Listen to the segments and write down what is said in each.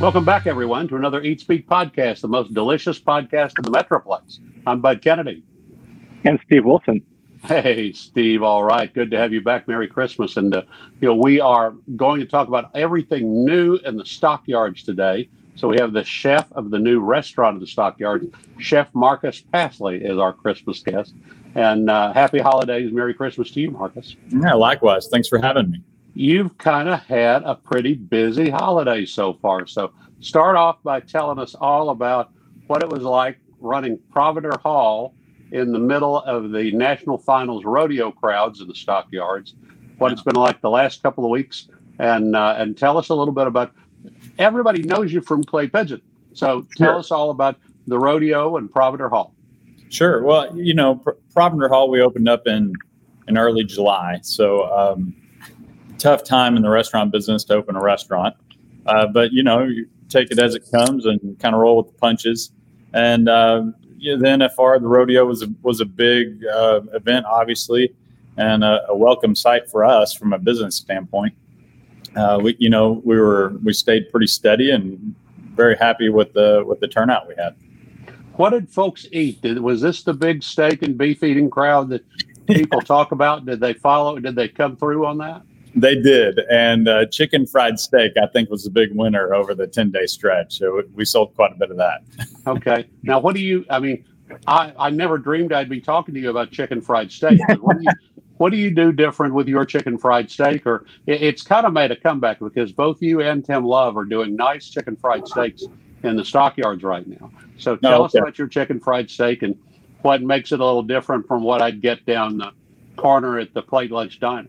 Welcome back, everyone, to another Eats Beat podcast, the most delicious podcast in the Metroplex. I'm Bud Kennedy. And Steve Wilson. Hey, Steve. All right. Good to have you back. Merry Christmas. And, uh, you know, we are going to talk about everything new in the stockyards today. So we have the chef of the new restaurant of the stockyards, Chef Marcus Paslay, is our Christmas guest. And uh, happy holidays. Merry Christmas to you, Marcus. Yeah, likewise. Thanks for having me. You've kind of had a pretty busy holiday so far. So start off by telling us all about what it was like running Provender Hall in the middle of the national finals rodeo crowds in the stockyards, what it's been like the last couple of weeks, and uh, and tell us a little bit about. Everybody knows you from Clay Pigeon, so tell Sure. us all about the rodeo and Provender Hall. Sure. Well, you know, Pr- Provender Hall we opened up in in early July, so um, tough time in the restaurant business to open a restaurant. Uh, but you know, you take it as it comes and kind of roll with the punches. And uh, yeah, the NFR, the rodeo was a, was a big uh, event, obviously, and a, a welcome sight for us from a business standpoint. Uh, we, you know, we were we stayed pretty steady and very happy with the with the turnout we had. What did folks eat? Did, was this the big steak and beef eating crowd that people talk about? Did they follow? Did they come through on that? They did, and uh, chicken fried steak I think was a big winner over the ten day stretch. So we sold quite a bit of that. Okay. Now, what do you? I mean, I, I never dreamed I'd be talking to you about chicken fried steak. But what do you what do you do different with your chicken fried steak? Or it, it's kind of made a comeback because both you and Tim Love are doing nice chicken fried steaks in the stockyards right now. So tell us okay. about your chicken fried steak and what makes it a little different from what I'd get down the corner at the plate lunch diner.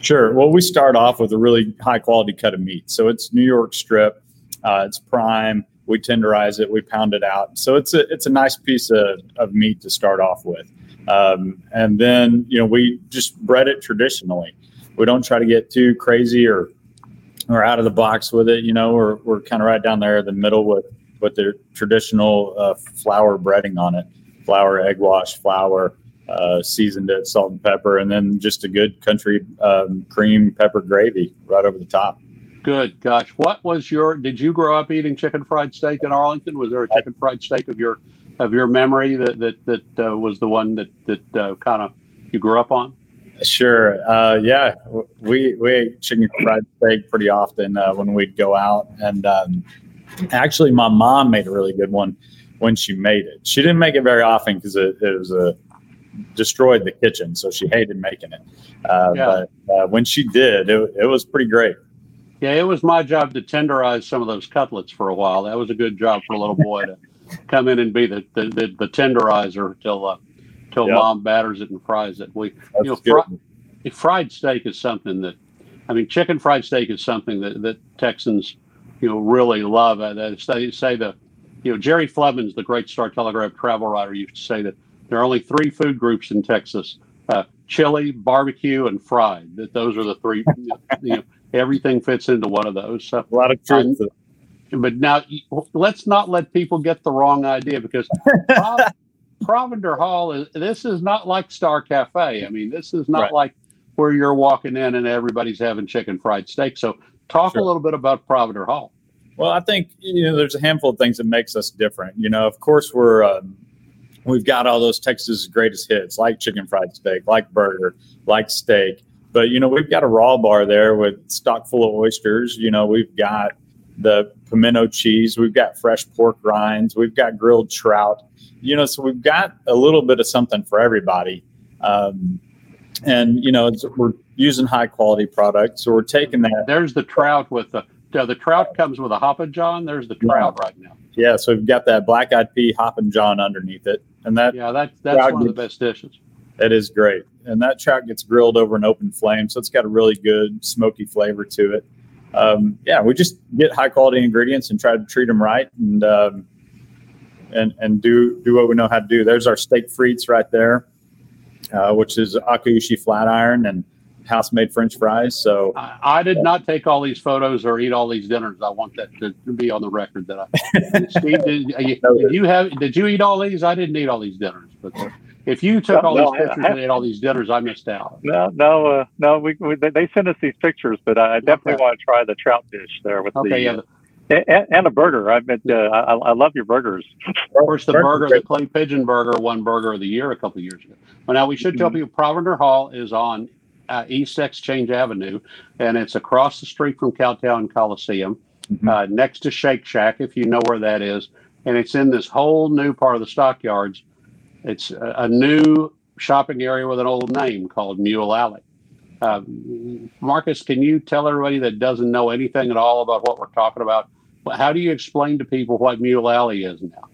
Sure. Well, we start off with a really high quality cut of meat. So it's New York strip. Uh, it's prime. We tenderize it. We pound it out. So it's a it's a nice piece of, of meat to start off with. Um, and then you know we just bread it traditionally. We don't try to get too crazy or or out of the box with it. You know, we're we're kind of right down there in the middle with with the traditional uh, flour breading on it. Flour, egg wash, flour, uh, seasoned it, salt and pepper, and then just a good country um, cream pepper gravy right over the top. Good gosh, what was your? Did you grow up eating chicken fried steak in Arlington? Was there a chicken fried steak of your of your memory that that that uh, was the one that that uh, kind of you grew up on? Sure. Uh, yeah, we we ate chicken fried steak pretty often uh, when we'd go out, and um, actually, my mom made a really good one when she made it. She didn't make it very often because it, it was a destroyed the kitchen, so she hated making it. Uh, Yeah. But uh, when she did, it, it was pretty great. Yeah, it was my job to tenderize some of those cutlets for a while. That was a good job for a little boy to come in and be the the, the, the tenderizer till uh, till Yep. mom batters it and fries it. We That's you know fri- fried steak is something that I mean chicken fried steak is something that, that Texans you know really love. Uh, they say, the you know Jerry Flemmons, the great Star-Telegram travel writer, used to say that there are only three food groups in Texas: uh, chili, barbecue, and fried. That those are the three. you know, everything fits into one of those. So, a lot of truth. to but now let's not let people get the wrong idea because Prov- Provender Hall is this is not like Star Cafe. I mean, this is not Right. like where you're walking in and everybody's having chicken fried steak. So, talk Sure. a little bit about Provender Hall. Well, I think you know there's a handful of things that makes us different. You know, of course we're um, we've got all those Texas greatest hits like chicken fried steak, like burger, like steak. But you know, we've got a raw bar there with stock full of oysters. You know, we've got the pimento cheese, we've got fresh pork rinds, we've got grilled trout. You know, so we've got a little bit of something for everybody. Um, and you know, it's, we're using high quality products, so we're taking that There's the trout with the the trout comes with a Hoppin' John. There's the trout right now. Yeah, so we've got that black eyed pea hoppin' john underneath it, and that Yeah, that that's one of the best dishes. that is great. And that trout gets grilled over an open flame, so it's got a really good smoky flavor to it. Um, yeah, we just get high quality ingredients and try to treat them right, and um, and and do do what we know how to do. There's our steak frites right there, uh, which is Akaushi flat iron and house made French fries. So I, I did not take all these photos or eat all these dinners. I want that to, to be on the record that I. Steve, did, uh, you- did you have? Did you eat all these? I didn't eat all these dinners, but if you took all No, these pictures I- and ate all these dinners, I missed out. No, no, uh, no. We, we they- they send us these pictures, but I definitely Okay. want to try the trout dish there with Okay, the yeah. uh, and, and a burger. I bet uh, I, I love your burgers. Of course, the burger, the clay pigeon burger, won burger of the year a couple of years ago. Well, now we should tell Mhm. people Provender Hall is on uh, East Exchange Avenue, and it's across the street from Cowtown Coliseum, Mhm. uh, next to Shake Shack, if you know where that is. And it's in this whole new part of the stockyards. It's a, a new shopping area with an old name called Mule Alley. Um, Marcus, can you tell everybody that doesn't know anything at all about what we're talking about? How do you explain to people what Mule Alley is now?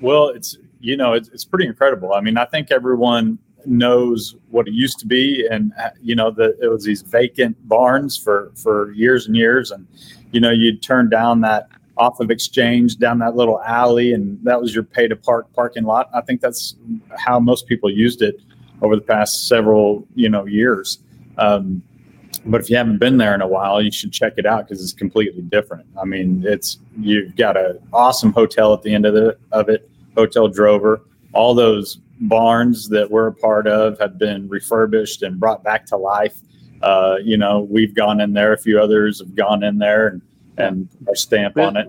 Well, it's you know it's, it's pretty incredible. I mean, I think everyone knows what it used to be, and uh, you know that it was these vacant barns for for years and years, and you know you'd turn down that off of Exchange down that little alley, and that was your pay to park parking lot. I think that's how most people used it over the past several you know years. Um, but if you haven't been there in a while, you should check it out because it's completely different. I mean, it's you've got an awesome hotel at the end of the of it, Hotel Drover. All those barns that we're a part of have been refurbished and brought back to life. Uh, you know, we've gone in there. A few others have gone in there and and our stamp on it.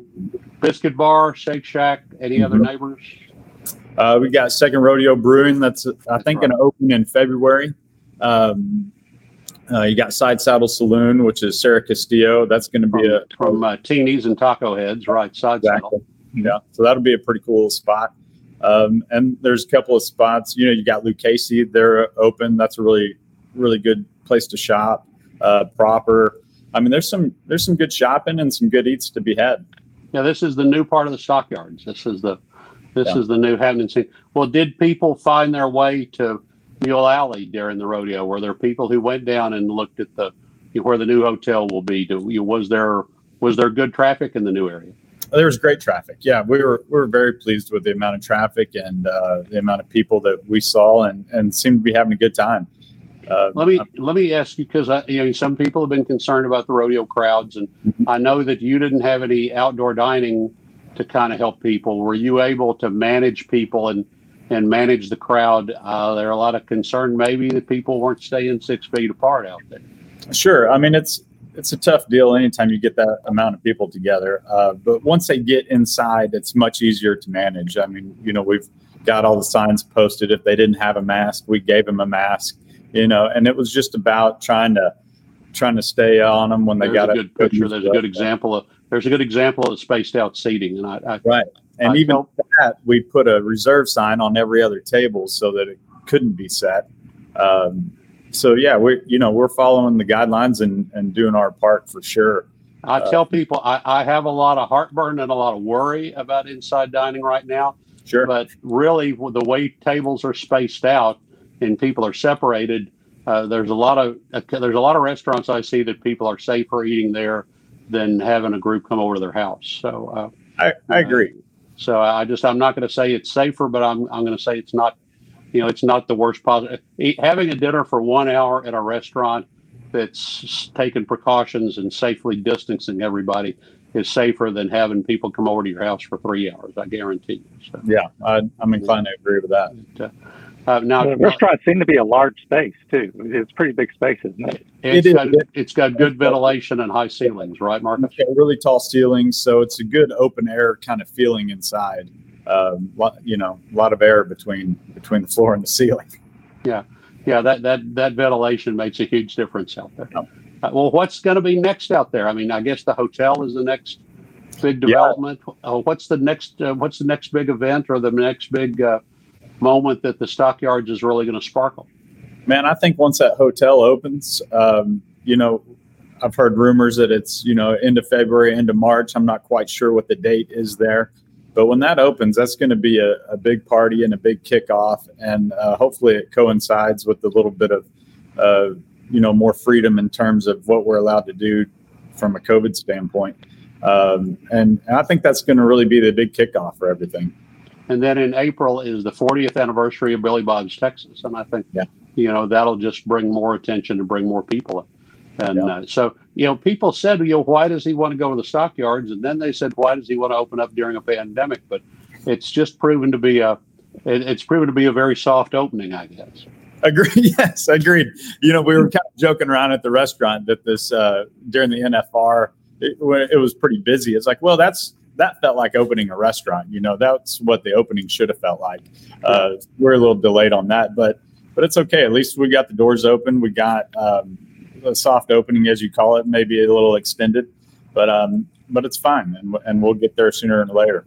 Biscuit Bar, Shake Shack, any other Mhm. neighbors? Uh, we got Second Rodeo Brewing. That's I think right. going to open in February. Um, uh, you got Side Saddle Saloon, which is Sarah Castillo. That's going to From, be a from uh, Tinie's and Taco Heads, right? Side saddle. Yeah. So that'll be a pretty cool spot. Um, and there's a couple of spots. You know, you got Lucchese. They're open. That's a really, really good place to shop. Uh, proper. I mean, there's some there's some good shopping and some good eats to be had. Yeah, this is the new part of the stockyards. This is the this Yeah. is the new happening scene. Well, did people find their way to Mule Alley during the rodeo? Were there people who went down and looked at the where the new hotel will be? Do, you- was there was there good traffic in the new area? There was great traffic. Yeah, we were we were very pleased with the amount of traffic and uh, the amount of people that we saw and and seemed to be having a good time. Uh, Let me let me ask you because you know some people have been concerned about the rodeo crowds, and Mhm. I know that you didn't have any outdoor dining to kind of help people. Were you able to manage people and and manage the crowd? Uh, there are a lot of concern maybe that people weren't staying six feet apart out there. Sure. I mean, it's it's a tough deal anytime you get that amount of people together. Uh, but once they get inside, it's much easier to manage. I mean, you know, we've got all the signs posted. If they didn't have a mask, we gave them a mask. You know, and it was just about trying to trying to stay on them when they There's got a good picture. There's a good example of there's a good example of spaced out seating, and I, I Right. And I even that, we put a reserve sign on every other table so that it couldn't be set. Um, so yeah, we you know we're following the guidelines and, and doing our part for sure. I Uh, tell people I, I have a lot of heartburn and a lot of worry about inside dining right now. Sure. but really the way tables are spaced out and people are separated uh, there's a lot of uh, there's a lot of restaurants i see that people are safer eating there than having a group come over to their house so uh, I, I agree. so i just i'm not going to say it's safer but i'm, I'm going to say it's not you know it's not the worst positive having a dinner for one hour at a restaurant that's taking precautions and safely distancing everybody is safer than having people come over to your house for three hours i guarantee you so Yeah, I, I'm inclined to agree with that. uh, uh, now, The restaurants seem to be a large space too. It's pretty big space, isn't it? it's It is. got, it's got good ventilation and high ceilings, right, Marcus? It's really tall ceilings, so it's a good open air kind of feeling inside. Um, lot, you know, a lot of air between between the floor and the ceiling. Yeah, yeah, that, that, that ventilation makes a huge difference out there. Yeah. Uh, well, what's going to be next out there? I mean, I guess the hotel is the next big Yeah. development. Uh, what's the next? Uh, what's the next big event or the next big uh, moment that the stockyards is really going to sparkle? Man, I think once that hotel opens, um, you know, I've heard rumors that it's you know end of February, end of March. I'm not quite sure what the date is there, but when that opens, that's going to be a, a big party and a big kickoff, and uh, hopefully it coincides with a little bit of uh, you know more freedom in terms of what we're allowed to do from a COVID standpoint. Um, and, I think that's going to really be the big kickoff for everything. And then in April is the 40th anniversary of Billy Bob's Texas, and I think Yeah. you know that'll just bring more attention and bring more people. And Yeah. uh, so you know, people said, you know, why does he want to go to the stockyards? And then they said, why does he want to open up during a pandemic? But it's just proven to be a it, it's proven to be a very soft opening, I guess. Agreed. Yes, agreed. You know, we were kind of joking around at the restaurant that this uh, during the NFR it, it was pretty busy. It's like, well, that's that felt like opening a restaurant. You know, that's what the opening should have felt like. Uh, we're a little delayed on that, but but it's okay. At least we got the doors open. We got um, a soft opening, as you call it, maybe a little extended, but um, but it's fine, and and we'll get there sooner and later.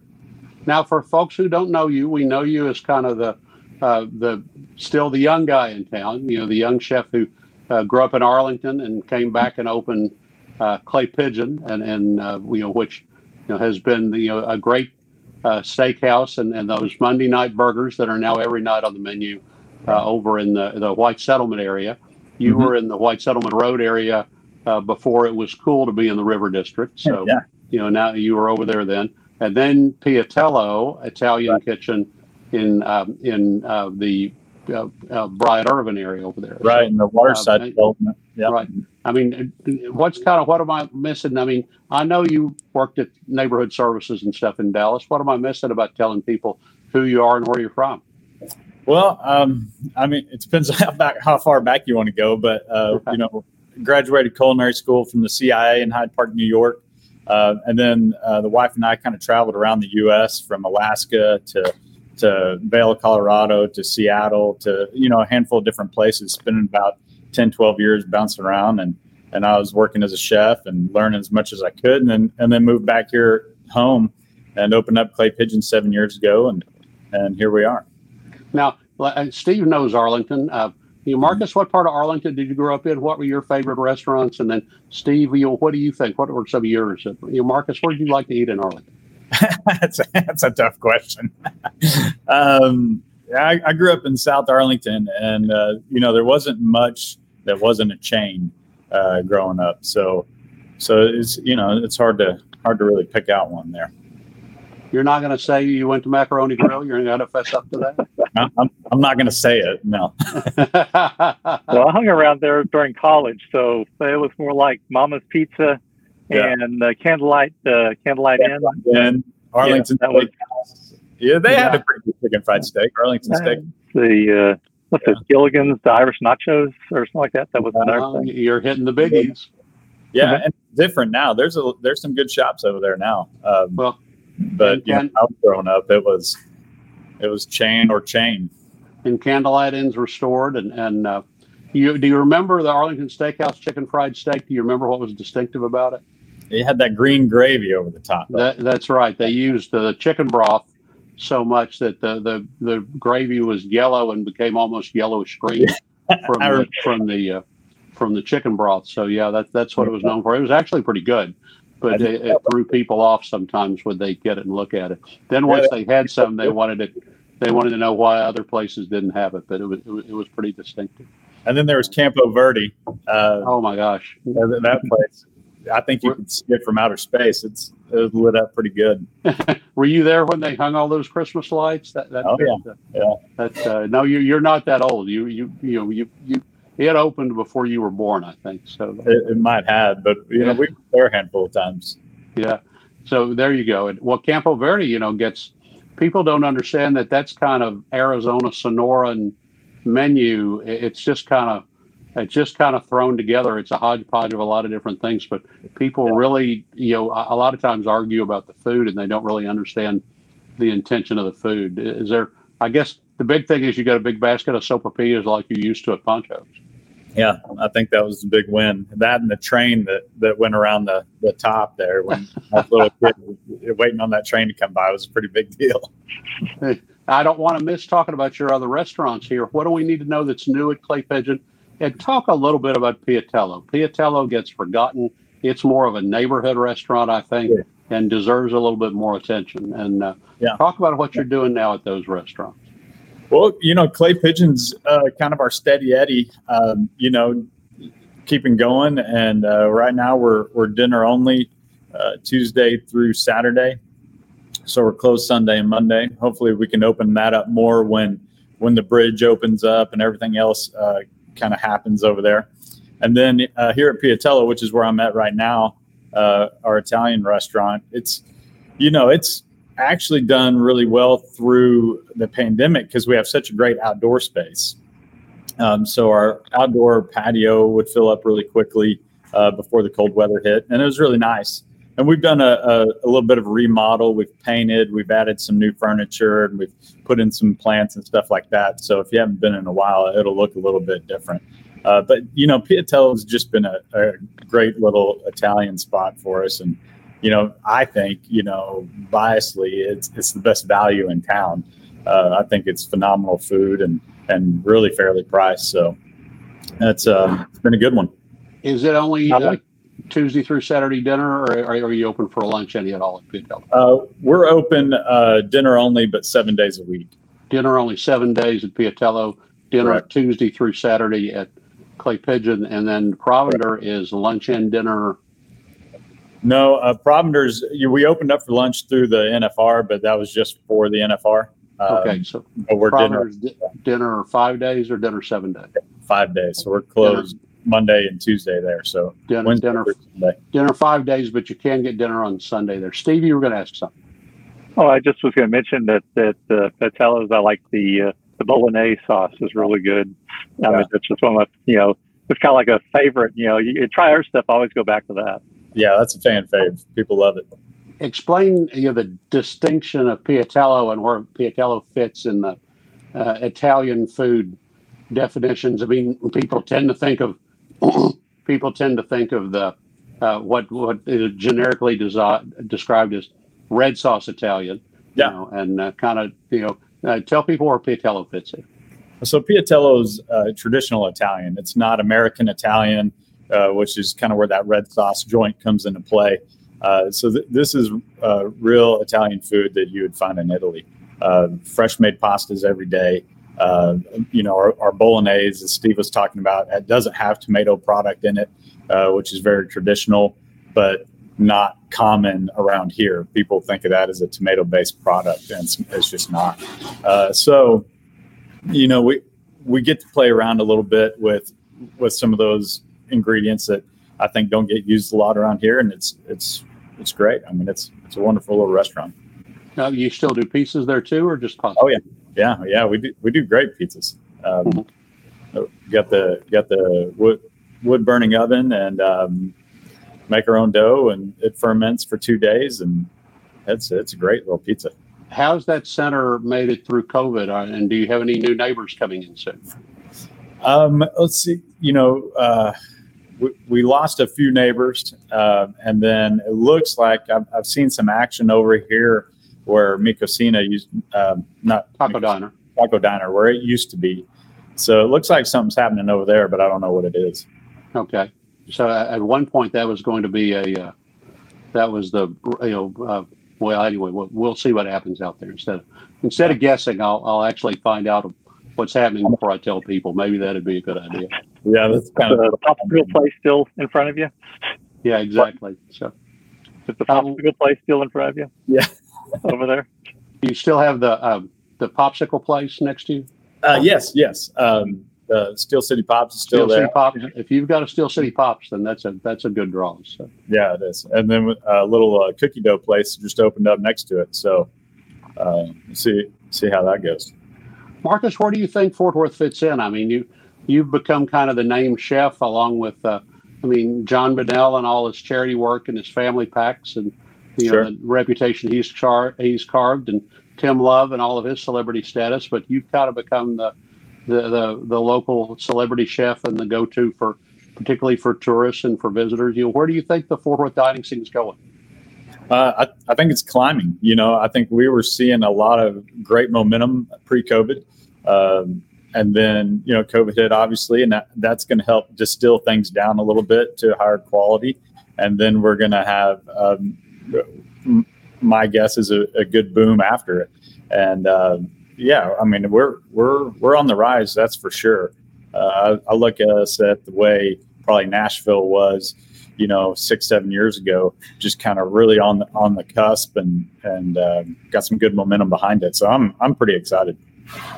Now, for folks who don't know you, we know you as kind of the uh, the still the young guy in town. You know, the young chef who uh, grew up in Arlington and came back and opened uh, Clay Pigeon, and and uh, you know which you know has been you know a great uh, steakhouse and, and those Monday night burgers that are now every night on the menu uh, over in the the White Settlement area. You mm-hmm. were in the White Settlement Road area before it was cool to be in the River District. So yeah. you know now you were over there then, and then Piattello Italian right. Kitchen in um, in uh, the uh, uh, Bryant Irvin area over there. Right, in the waterside uh, development. Yep. Right. I mean, what's kind of what am I missing? I mean, I know you worked at neighborhood services and stuff in Dallas. What am I missing about telling people who you are and where you're from? Well, um, I mean, it depends how back how far back you want to go, but uh, you know, graduated culinary school from the CIA in Hyde Park, New York, uh, and then uh, the wife and I kind of traveled around the U.S. from Alaska to to Vail, Colorado, to Seattle, to you know a handful of different places. Spending about 10, 12 years bouncing around, and and I was working as a chef and learning as much as I could, and then and then moved back here home and opened up Clay Pigeon seven years ago, and and here we are. Now, Steve knows Arlington. Uh, you know, Marcus, what part of Arlington did you grow up in? What were your favorite restaurants? And then Steve, you know, what do you think? What were some of yours? You know, Marcus, where did you like to eat in Arlington? that's, a, that's a tough question. um, I, I, grew up in South Arlington, and uh, you know there wasn't much that wasn't a chain uh, growing up. So, so it's you know it's hard to hard to really pick out one there. You're not going to say you went to Macaroni Grill. You're going to fess up to that. I'm, I'm not going to say it. No. well, I hung around there during college, so it was more like Mama's Pizza yeah. and uh, Candlelight uh, Candlelight Inn. And Arlington yeah, was, yeah, they yeah. had a pretty good chicken fried steak. Arlington steak. The uh, what's yeah. it? Gilligan's, the Irish nachos, or something like that. That was another uh, thing. You're hitting the biggies. Yeah, mm-hmm. and different now. There's a there's some good shops over there now. Um, well, but you know, I was growing up, it was it was chain or chain. And Candlelight Inn's restored, and and uh, you do you remember the Arlington Steakhouse chicken fried steak? Do you remember what was distinctive about it? It had that green gravy over the top. That, that's right. They used the chicken broth so much that the, the, the gravy was yellow and became almost yellowish green from the, from the uh, from the chicken broth. So yeah, that, that's what it was known for. It was actually pretty good, but it, it threw people off sometimes when they get it and look at it. Then once they had some, they wanted it. They wanted to know why other places didn't have it, but it was it was, it was pretty distinctive. And then there was Campo Verde. Uh, oh my gosh, that place I think you can see it from outer space. It's it was lit up pretty good. Were you there when they hung all those Christmas lights? That, that oh yeah, uh, yeah. That uh, no, you you're not that old. You you you know you you it opened before you were born, I think. So it, it might have, but you yeah. know we were there a handful of times. Yeah. So there you go. And well, Campo Verde, you know, gets people don't understand that that's kind of Arizona Sonoran menu. It's just kind of it's just kind of thrown together. It's a hodgepodge of a lot of different things, but people yeah. really, you know, a, a lot of times argue about the food and they don't really understand the intention of the food. Is there, I guess the big thing is you got a big basket of sopapillas like you used to at Pancho's. Yeah, I think that was the big win. That and the train that, that went around the, the top there when I was little kid waiting on that train to come by was a pretty big deal. I don't want to miss talking about your other restaurants here. What do we need to know that's new at Clay Pigeon? and talk a little bit about Piattello. Piattello gets forgotten. It's more of a neighborhood restaurant, I think, yeah. and deserves a little bit more attention. And uh, yeah. talk about what you're doing now at those restaurants. Well, you know, Clay Pigeon's uh, kind of our steady Eddie. Um, you know, keeping going, and uh, right now we're we're dinner only uh, Tuesday through Saturday, so we're closed Sunday and Monday. Hopefully, we can open that up more when when the bridge opens up and everything else uh, kind of happens over there. And then uh, here at Piattello, which is where I'm at right now, uh, our Italian restaurant, it's you know it's actually done really well through the pandemic because we have such a great outdoor space. Um, so our outdoor patio would fill up really quickly. uh, before the cold weather hit, and it was really nice. And we've done a, a, a, little bit of remodel. We've painted, we've added some new furniture, and we've put in some plants and stuff like that. So if you haven't been in a while, it'll look a little bit different. Uh, but you know, Piattello has just been a, a, great little Italian spot for us, and you know, I think you know, biasly, it's it's the best value in town. Uh, I think it's phenomenal food and and really fairly priced. So that's uh, it's been a good one. Is it only uh, Tuesday through Saturday dinner, or are you open for lunch any at all at? Uh, we're open uh, dinner only, but seven days a week. Dinner only seven days at Piattello. Dinner. Tuesday through Saturday at Clay Pigeon, and then Provender is lunch and dinner. No, uh, Provender's we opened up for lunch through the NFR, but that was just for the NFR. Okay, um, so we're dinner. dinner five days or dinner seven days? Five days. So we're closed dinner. Monday and Tuesday there. So dinner, Wednesday, dinner, dinner five days, but you can get dinner on Sunday there. Steve, you were going to ask something. Oh, I just was going to mention that that uh, Patello's. I like the uh, the bolognese sauce is really good. I mean, it's just one of my, you know, it's kind of like a favorite. You know, you, you try our stuff, always go back to that. Yeah, that's a fan fave. People love it. Explain you know, the distinction of Piattello and where Piattello fits in the uh, Italian food definitions. I mean, people tend to think of people tend to think of the uh, what what is generically desi- described as red sauce Italian. Yeah, you know, and uh, kind of you know uh, tell people where Piattello fits in. So Piattello's uh, traditional Italian. It's not American Italian, uh, which is kind of where that red sauce joint comes into play. Uh, so th- this is uh, real Italian food that you would find in Italy. Uh, fresh made pastas every day. Uh, you know, our, our, bolognese, as Steve was talking about, it doesn't have tomato product in it, which is very traditional, but not common around here. People think of that as a tomato based product, and it's, it's just not. so you know, we we get to play around a little bit with with some of those ingredients that I think don't get used a lot around here, and it's it's it's great. I mean, it's it's a wonderful little restaurant. Now, you still do pizzas there too, or just pasta? Oh yeah, yeah, yeah. We do we do great pizzas. Um, mm-hmm. Got the got the wood wood burning oven and um, make our own dough, and it ferments for two days, and it's it's a great little pizza how's that center made it through COVID? Uh, and do you have any new neighbors coming in soon? Um, let's see. You know, uh, we, we, lost a few neighbors, uh, and then it looks like I've, I've, seen some action over here where Mi Cocina used um, not Taco Diner, Taco Diner, where it used to be. So it looks like something's happening over there, but I don't know what it is. Okay. So at one point that was going to be a uh, that was the you know uh, well, anyway, we'll, we'll see what happens out there. Instead of, instead of guessing, I'll, I'll actually find out what's happening before I tell people. Maybe that'd be a good idea. Yeah, that's kind of the popsicle place still in front of you. Yeah, exactly. So, is the popsicle um, place still in front of you? Yeah, over there. You still have the um, the popsicle place next to you? Uh, yes, yes. Um, uh, Steel City Pops is still Steel there. City Pops. If you've got a Steel City Pops, then that's a that's a good draw. So. Yeah, it is. And then a little uh, cookie dough place just opened up next to it. So uh, see see how that goes. Marcus, where do you think Fort Worth fits in? I mean, you you've become kind of the name chef along with, uh, I mean, Jon Bonnell and all his charity work and his family packs and you sure. know the reputation he's char- he's carved and Tim Love and all of his celebrity status. But you've kind of become the the, the, the local celebrity chef and the go-to for particularly for tourists and for visitors. You know, where do you think the Fort Worth dining scene is going? Uh, I, I, think it's climbing. You know, I think we were seeing a lot of great momentum pre-COVID, um, and then you know, COVID hit obviously, and that, that's going to help distill things down a little bit to higher quality, and then we're going to have. Um, my guess is a, a, good boom after it, and um, yeah, I mean we're we're we're on the rise. That's for sure. Uh, I, I, look at us at the way probably Nashville was, you know, six seven years ago, just kind of really on the on the cusp and and uh, got some good momentum behind it. So I'm I'm pretty excited.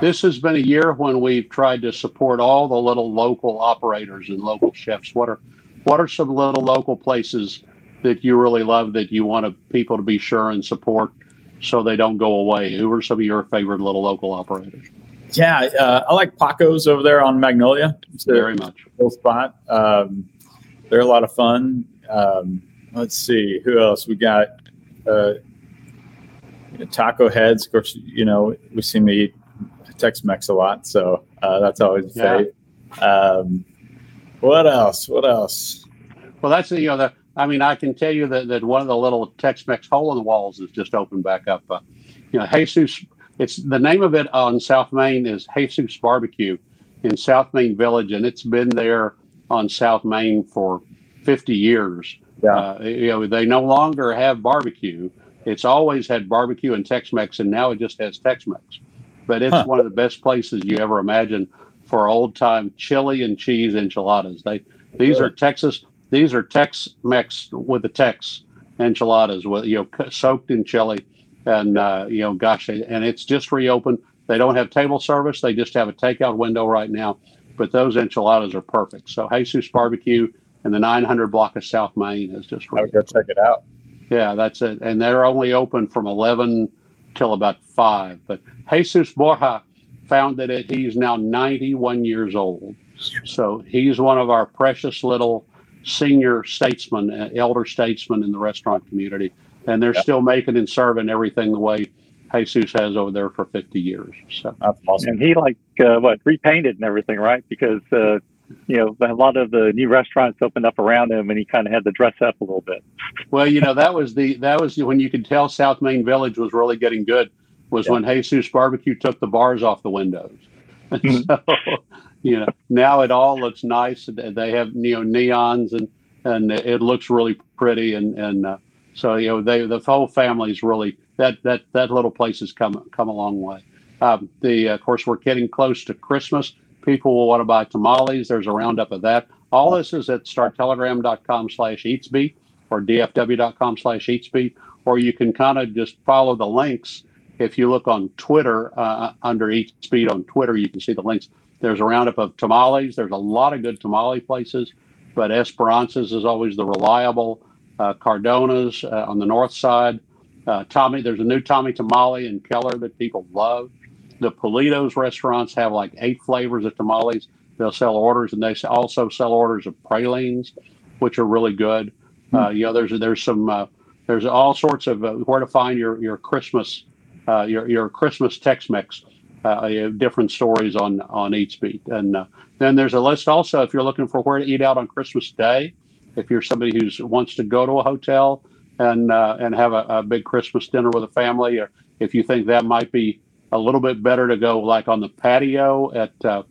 This has been a year when we've tried to support all the little local operators and local chefs. What are what are some little local places that you really love that you want people to be sure and support so they don't go away? Who are some of your favorite little local operators? Yeah, uh, I like Paco's over there on Magnolia. It's Very much. Cool spot. Um, they're a lot of fun. Um, let's see who else we got. Uh, taco heads, of course. You know we seem to eat Tex-Mex a lot, so uh, that's always Yeah. great. Um, what else? What else? Well, that's the, you know, the, I mean, I can tell you that, that one of the little Tex-Mex hole in the walls has just opened back up. Uh, you know, Jesus, it's the name of it on South Main is Jesus Barbecue in South Main Village, and it's been there on South Main for 50 years. Yeah. Uh, you know, they no longer have barbecue. It's always had barbecue and Tex-Mex, and now it just has Tex-Mex. But it's Huh. one of the best places you ever imagine for old-time chili and cheese enchiladas. They these are Texas. These are Tex-Mex with the Tex enchiladas, with you know soaked in chili, and uh, you know, gosh, and it's just reopened. They don't have table service. They just have a takeout window right now. But those enchiladas are perfect. So Jesus Barbecue and the 900 block of South Main is just I would go check it out. yeah, that's it. And they're only open from 11 till about 5. But Jesus Borja founded it. He's now 91 years old. So he's one of our precious little senior statesmen, uh, elder statesmen in the restaurant community. And they're Yeah. still making and serving everything the way Jesus has over there for 50 years. So, That's awesome. And he like uh, what repainted and everything, right? Because uh, you know a lot of the new restaurants opened up around him, and he kind of had to dress up a little bit. well, you know, that was the, that was when you could tell South Main Village was really getting good was Yeah. when Jesus Barbecue took the bars off the windows. Mhm. so, you know, now it all looks nice. They have you know neons and and it looks really pretty and and uh, so you know they the whole family's really that that that little place has come come a long way. Um, the of course we're getting close to Christmas. People will want to buy tamales. There's a roundup of that. All this is at starttelegram.com slash eatsbeat or dfw.com slash eatsbeat, or you can kind of just follow the links. If you look on Twitter, uh, under Eatsbeat on Twitter, you can see the links. There's a roundup of tamales. There's a lot of good tamale places, but Esperanza's is always the reliable. Uh, Cardona's uh, on the north side. Uh, Tommy, there's a new Tommy Tamale in Keller that people love. The Pulido's restaurants have like eight flavors of tamales. They'll sell orders, and they also sell orders of pralines, which are really good. Uh, you know, there's there's some uh, there's all sorts of uh, where to find your your Christmas uh, your your Christmas Tex-Mex. Uh, different stories on on Eatsbeat, and uh, then there's a list also if you're looking for where to eat out on Christmas Day. If you're somebody who wants to go to a hotel and uh, and have a, a big Christmas dinner with a family, or if you think that might be a little bit better to go like on the patio at uh,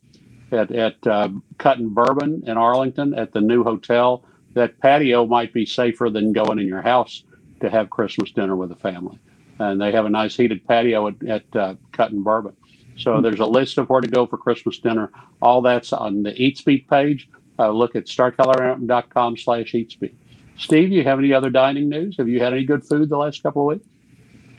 at at uh, Cut and Bourbon in Arlington at the new hotel, that patio might be safer than going in your house to have Christmas dinner with the family. And they have a nice heated patio at, at uh, Cut and Bourbon. So there's a list of where to go for Christmas dinner. All that's on the Eatsbeat page. Uh, look at startcolor.com slash Eatsbeat. Steve, you have any other dining news? Have you had any good food the last couple of weeks?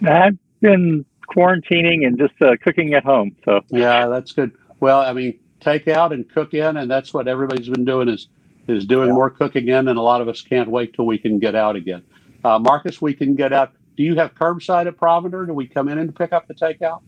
I've been quarantining and just uh, cooking at home. So Yeah, that's good. Well, I mean, take out and cook in, and that's what everybody's been doing is is doing Yeah. more cooking in, and a lot of us can't wait till we can get out again. Uh, Marcus, we can get out. Do you have curbside at Provender? Do we come in and pick up the takeout?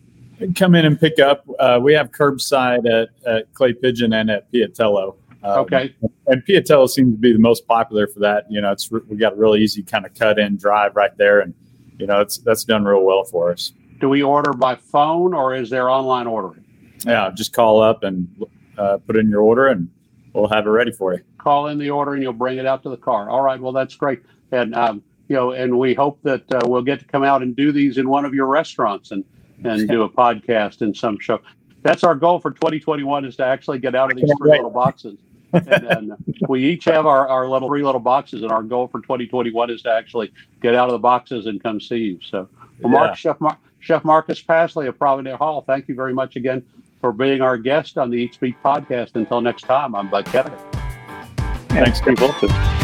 Come in and pick up. Uh, we have curbside at, at Clay Pigeon and at Piattello. Um, Okay. And Piattello seems to be the most popular for that. You know, it's we got a really easy kind of cut in drive right there, and you know, it's that's done real well for us. Do we order by phone or is there online ordering? Yeah, just call up and uh, put in your order, and we'll have it ready for you. Call in the order and you'll bring it out to the car. All right. Well, that's great. And um, you know, and we hope that uh, we'll get to come out and do these in one of your restaurants and and do a podcast in some show. That's our goal for 2021 is to actually get out of these three little boxes. and, and we each have our, our little three little boxes, and our goal for 2021 is to actually get out of the boxes and come see you. So, well, Mark, Yeah. Chef, Mar- Chef Marcus Paslay of Provender Hall, thank you very much again for being our guest on the Eats Beat podcast. Until next time, I'm Bud and Thanks. Wilson.